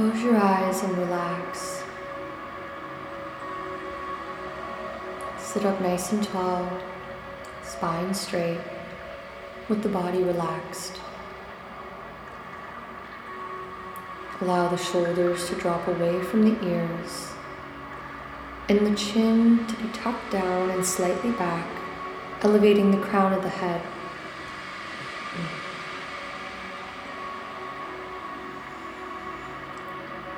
Close your eyes and relax. Sit up nice and tall, spine straight, with the body relaxed. Allow the shoulders to drop away from the ears and the chin to be tucked down and slightly back, elevating the crown of the head.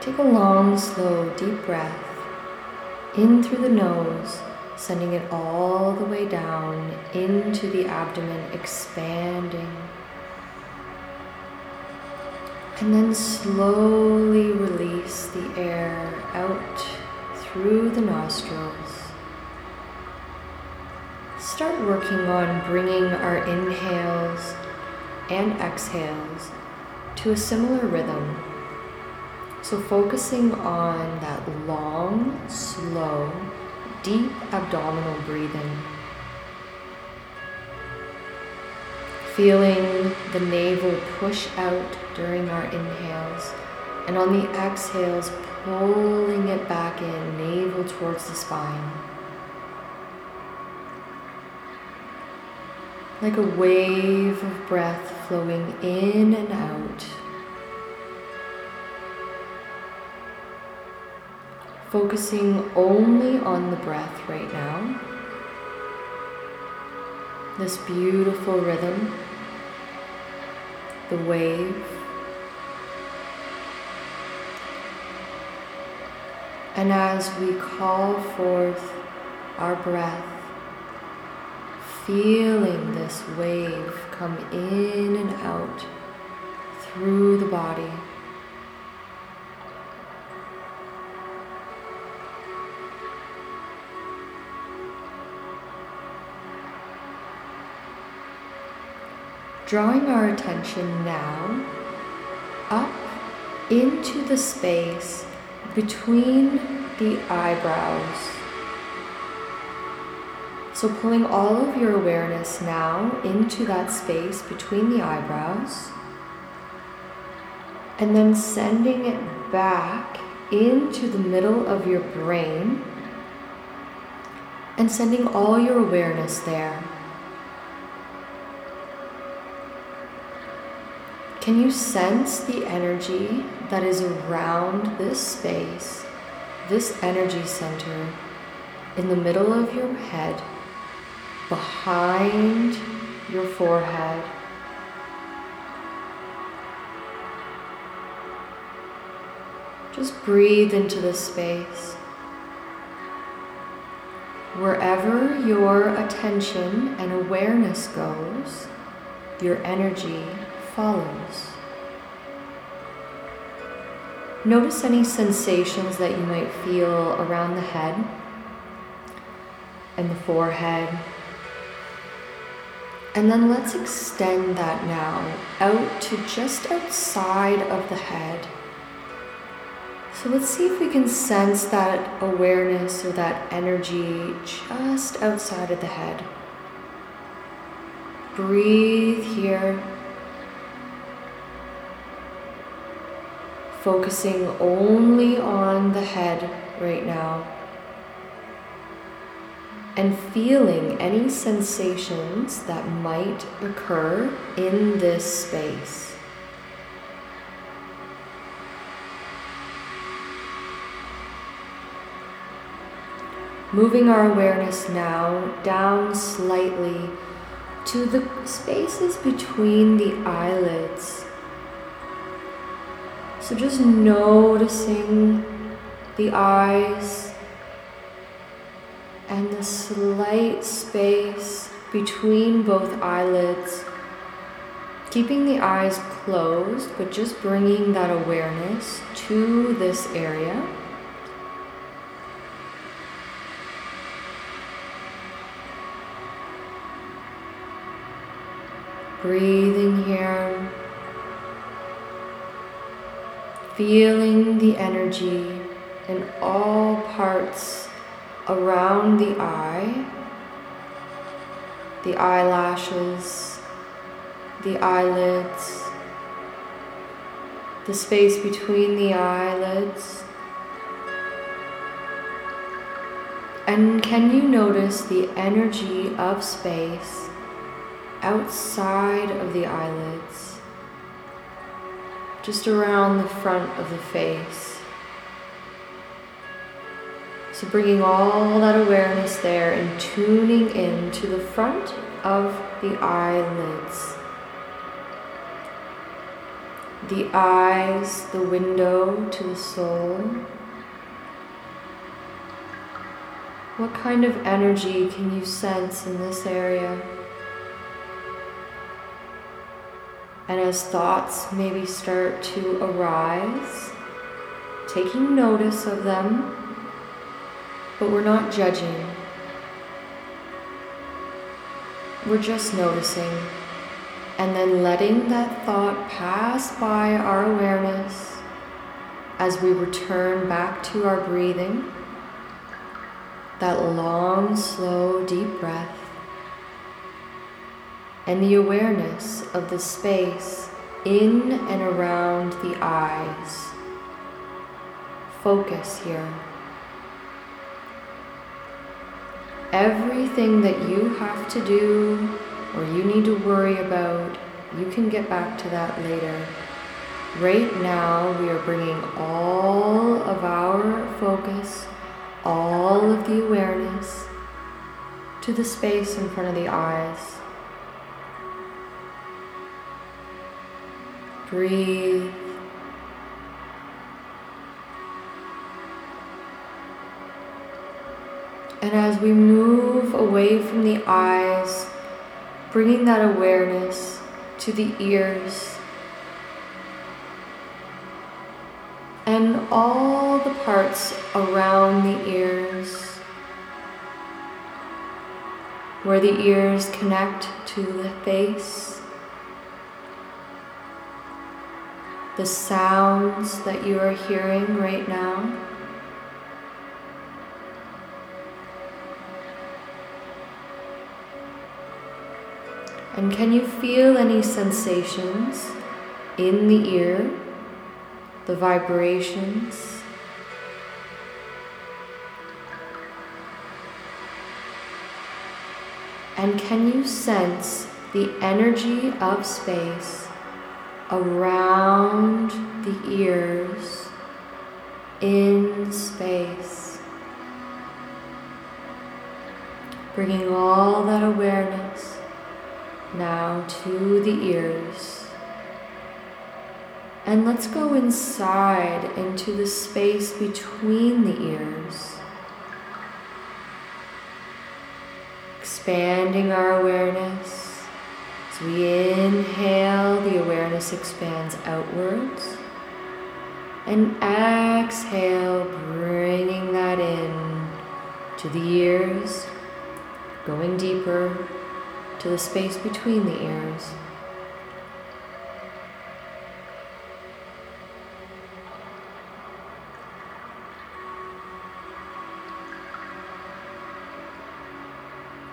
Take a long, slow, deep breath in through the nose, sending it all the way down into the abdomen, expanding. And then slowly release the air out through the nostrils. Start working on bringing our inhales and exhales to a similar rhythm. So, focusing on that long, slow, deep abdominal breathing. Feeling the navel push out during our inhales, and on the exhales, pulling it back in, navel towards the spine. Like a wave of breath flowing in and out. Focusing only on the breath right now. This beautiful rhythm, the wave. And as we call forth our breath, feeling this wave come in and out through the body. Drawing our attention now up into the space between the eyebrows. So, pulling all of your awareness now into that space between the eyebrows, and then sending it back into the middle of your brain, and sending all your awareness there. Can you sense the energy that is around this space, this energy center in the middle of your head, behind your forehead? Just breathe into this space. Wherever your attention and awareness goes, your energy follows. Notice any sensations that you might feel around the head and the forehead. And then let's extend that now out to just outside of the head. So let's see if we can sense that awareness or that energy just outside of the head. Breathe here. Focusing only on the head right now and feeling any sensations that might occur in this space. Moving our awareness now down slightly to the spaces between the eyelids so just noticing the eyes and the slight space between both eyelids. Keeping the eyes closed, but just bringing that awareness to this area. Breathing here feeling the energy in all parts around the eye, the eyelashes, the eyelids, the space between the eyelids. And can you notice the energy of space outside of the eyelids, just around the front of the face? So, bringing all that awareness there and tuning in to the front of the eyelids. The eyes, the window to the soul. What kind of energy can you sense in this area? And as thoughts maybe start to arise, taking notice of them, but we're not judging. We're just noticing and then letting that thought pass by our awareness as we return back to our breathing. That long, slow, deep breath and the awareness of the space in and around the eyes. Focus here. Everything that you have to do or you need to worry about, you can get back to that later. Right now, we are bringing all of our focus, all of the awareness to the space in front of the eyes. Breathe. And as we move away from the eyes, bringing that awareness to the ears and all the parts around the ears where the ears connect to the face, the sounds that you are hearing right now. And can you feel any sensations in the ear, the vibrations? And can you sense the energy of space around the ears in space? Bringing all that awareness now to the ears. And let's go inside into the space between the ears. Expanding our awareness. We inhale, the awareness expands outwards. And exhale, bringing that in to the ears, going deeper to the space between the ears.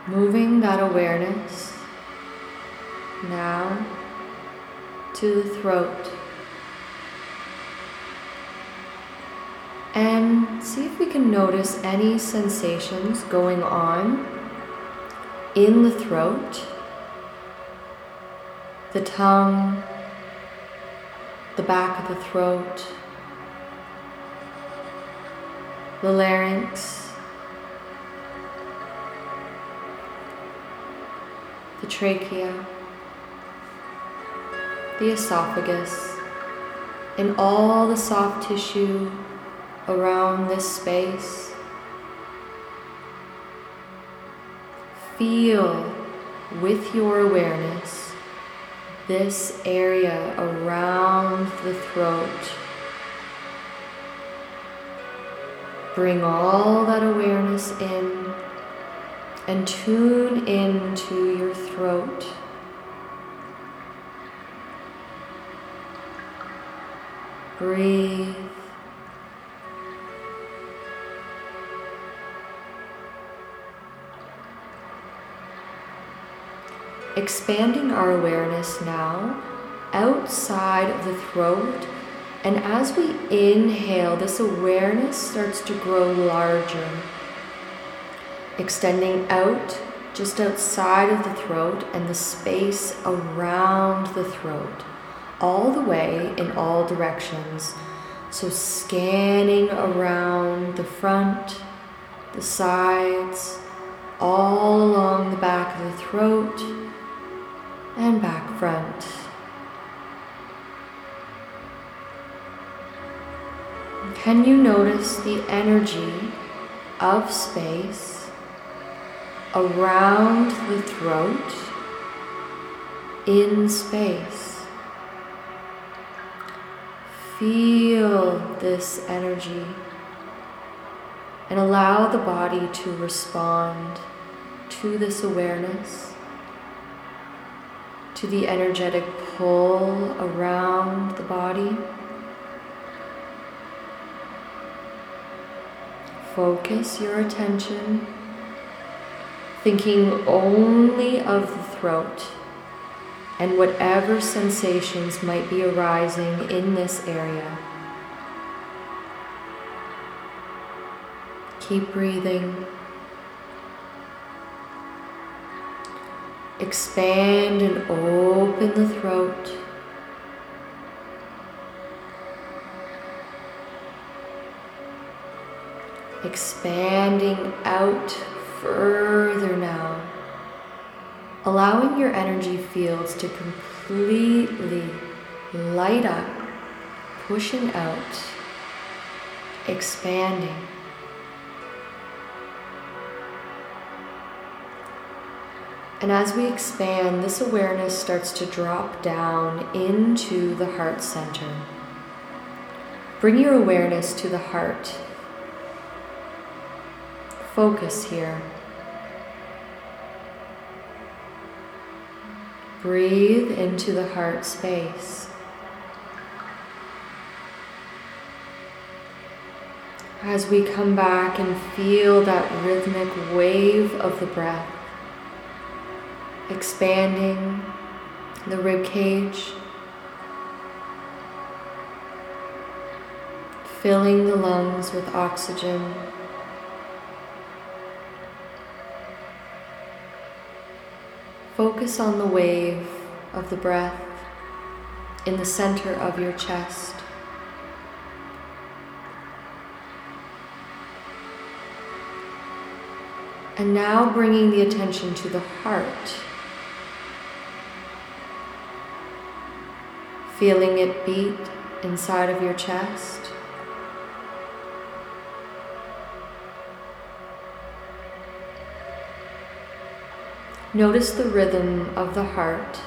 Moving that awareness now to the throat. And see if we can notice any sensations going on in the throat, the tongue, the back of the throat, the larynx, the trachea, the esophagus, and all the soft tissue around this space. Feel with your awareness this area around the throat. Bring all that awareness in and tune into your throat. Breathe. expanding our awareness now outside of the throat And as we inhale, this awareness starts to grow larger, extending out just outside of the throat and the space around the throat, all the way in all directions. So, scanning around the front, the sides, all along the back of the throat and back front. Can you notice the energy of space around the throat in space? Feel this energy and allow the body to respond to this awareness, to the energetic pull around the body. Focus your attention, thinking only of the throat and whatever sensations might be arising in this area. Keep breathing. Expand and open the throat. Expanding out further now, allowing your energy fields to completely light up, pushing out, expanding. And as we expand, this awareness starts to drop down into the heart center. Bring your awareness to the heart. Focus here. Breathe into the heart space. As we come back and feel that rhythmic wave of the breath expanding the rib cage, filling the lungs with oxygen. Focus on the wave of the breath in the center of your chest. And now bringing the attention to the heart. feeling it beat inside of your chest. Notice the rhythm of the heart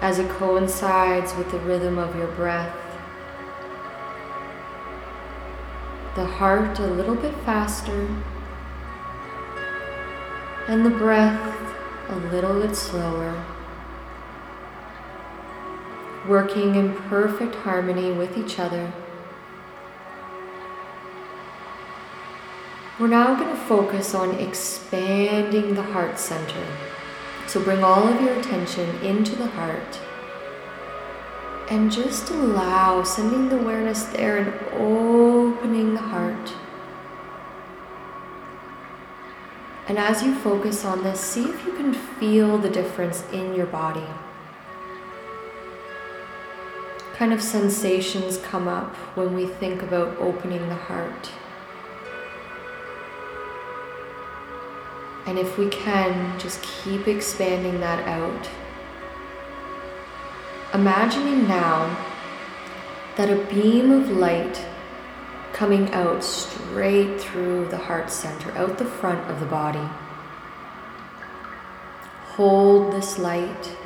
as it coincides with the rhythm of your breath. The heart a little bit faster, and the breath a little bit slower working in perfect harmony with each other. We're now going to focus on expanding the heart center. So bring all of your attention into the heart and just allow sending the awareness there and opening the heart. And as you focus on this, see if you can feel the difference in your body kind of sensations come up when we think about opening the heart. And if we can, just keep expanding that out. Imagining now that a beam of light coming out straight through the heart center, out the front of the body. Hold this light.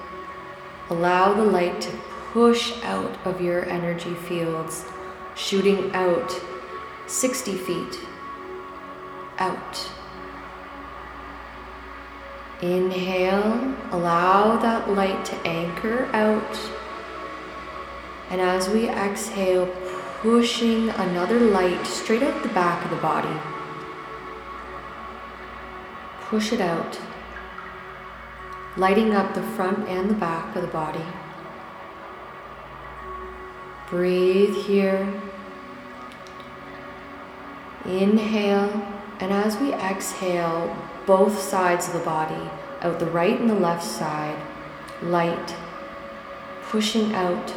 Allow the light to push out of your energy fields, shooting out 60 feet out. Inhale, allow that light to anchor out. And as we exhale, pushing another light straight out the back of the body. Push it out, lighting up the front and the back of the body. Breathe here. Inhale, and as we exhale, both sides of the body, out the right and the left side, light, pushing out.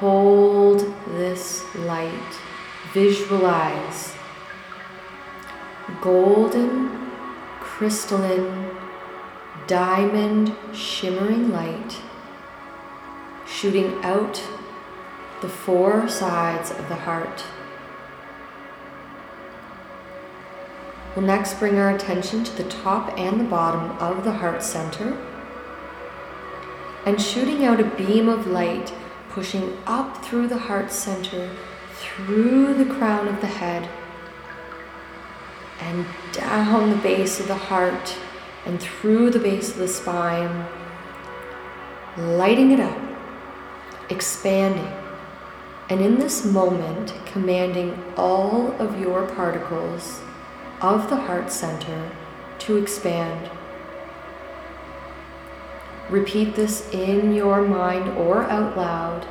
Hold this light. Visualize golden, crystalline, diamond shimmering light shooting out the four sides of the heart. We'll next bring our attention to the top and the bottom of the heart center. And shooting out a beam of light pushing up through the heart center, through the crown of the head, and down the base of the heart and through the base of the spine, lighting it up, expanding, and in this moment, commanding all of your particles of the heart center to expand. Repeat this in your mind or out loud.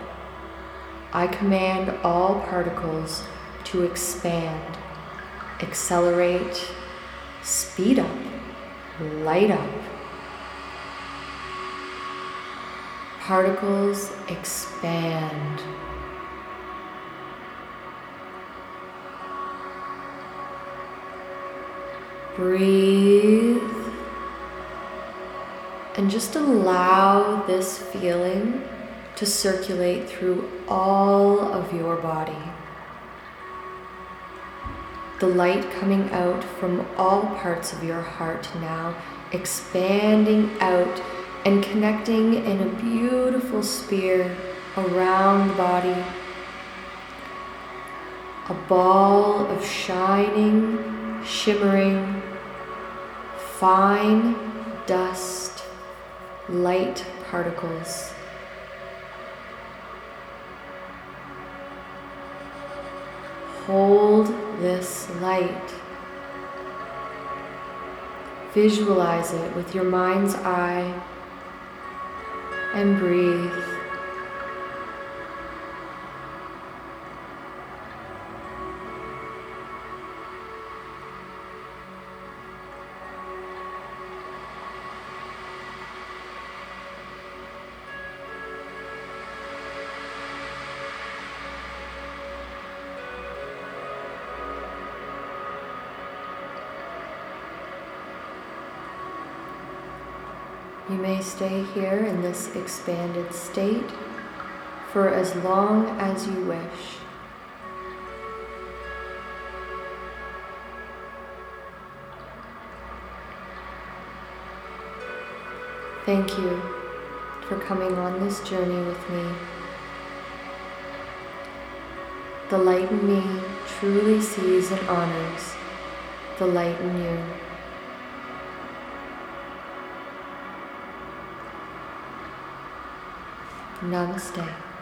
I command all particles to expand, accelerate, speed up, light up. Particles expand. Breathe and just allow this feeling to circulate through all of your body. The light coming out from all parts of your heart now, expanding out and connecting in a beautiful sphere around the body. A ball of shining, shimmering, fine dust, light particles. Hold this light. Visualize it with your mind's eye and breathe. You may stay here in this expanded state for as long as you wish. Thank you for coming on this journey with me. The light in me truly sees and honors the light in you. Namaste.